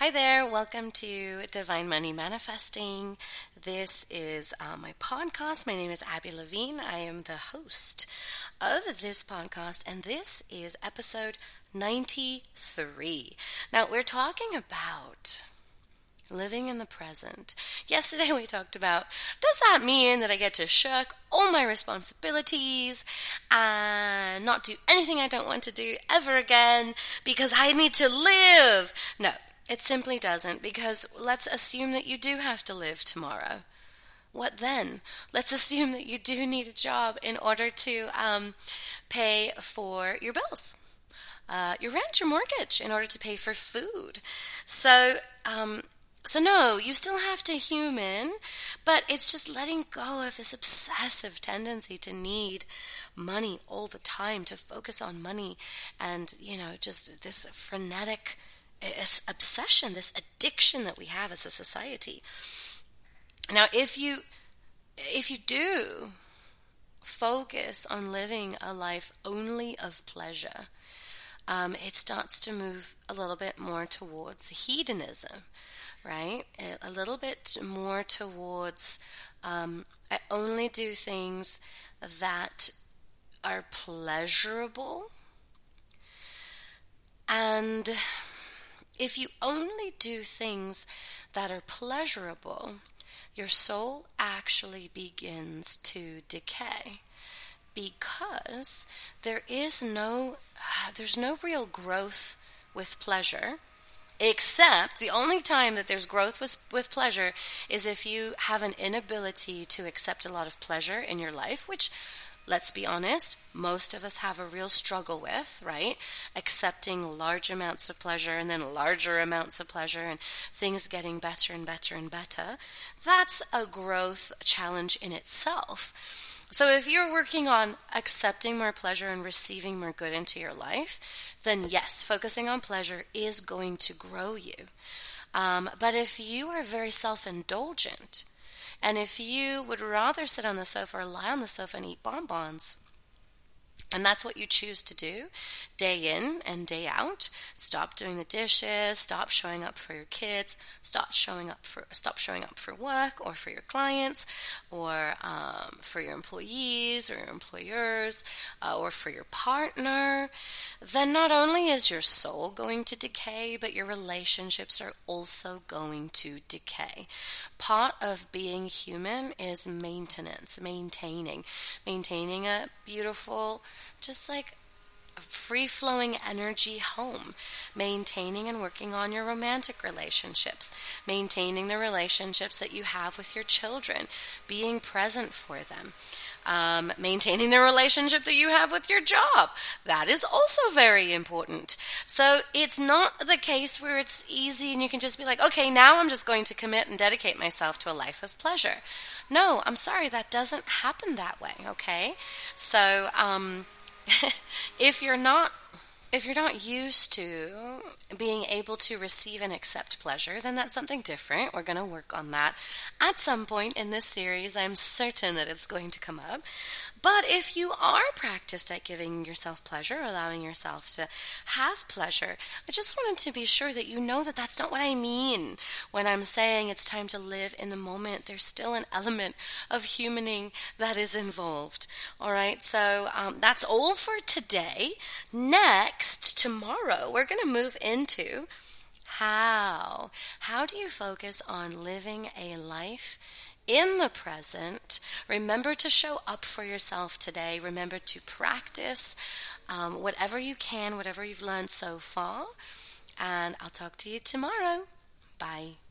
Hi there, welcome to Divine Money Manifesting. This is uh, my podcast. My name is Abby Levine. I am the host of this podcast, and this is episode 93. Now, we're talking about living in the present. Yesterday we talked about does that mean that I get to shirk all my responsibilities and not do anything I don't want to do ever again because I need to live? No, it simply doesn't, because let's assume that you do have to live tomorrow. What then? Let's assume that you do need a job in order to um, pay for your bills, uh, your rent, your mortgage, in order to pay for food. So, um, so no, you still have to human, but it's just letting go of this obsessive tendency to need money all the time, to focus on money, and you know, just this frenetic obsession, this addiction that we have as a society. Now, if you if you do focus on living a life only of pleasure, um, it starts to move a little bit more towards hedonism, right? A little bit more towards um, I only do things that are pleasurable and if you only do things that are pleasurable, your soul actually begins to decay. Because there is no uh, there's no real growth with pleasure except the only time that there's growth with, with pleasure is if you have an inability to accept a lot of pleasure in your life which let's be honest, most of us have a real struggle with, right? Accepting large amounts of pleasure and then larger amounts of pleasure and things getting better and better and better. That's a growth challenge in itself. So if you're working on accepting more pleasure and receiving more good into your life, then yes, focusing on pleasure is going to grow you. Um, but if you are very self indulgent, and if you would rather sit on the sofa or lie on the sofa and eat bonbons, and that's what you choose to do day in and day out. Stop doing the dishes, stop showing up for your kids, stop showing up for stop showing up for work or for your clients or um, for your employees or your employers uh, or for your partner. Then not only is your soul going to decay, but your relationships are also going to decay. Part of being human is maintenance, maintaining, maintaining a beautiful just like a free flowing energy home, maintaining and working on your romantic relationships, maintaining the relationships that you have with your children, being present for them. Um, maintaining the relationship that you have with your job. That is also very important. So it's not the case where it's easy and you can just be like, okay, now I'm just going to commit and dedicate myself to a life of pleasure. No, I'm sorry, that doesn't happen that way, okay? So, um, if you're not if you're not used to being able to receive and accept pleasure, then that's something different. We're going to work on that at some point in this series. I'm certain that it's going to come up. But if you are practiced at giving yourself pleasure, allowing yourself to have pleasure, I just wanted to be sure that you know that that's not what I mean when I'm saying it's time to live in the moment. There's still an element of humaning that is involved. All right, so um, that's all for today. Next, next, tomorrow, we're going to move into how. How do you focus on living a life in the present? Remember to show up for yourself today. Remember to practice um, whatever you can, whatever you've learned so far. And I'll talk to you tomorrow. Bye.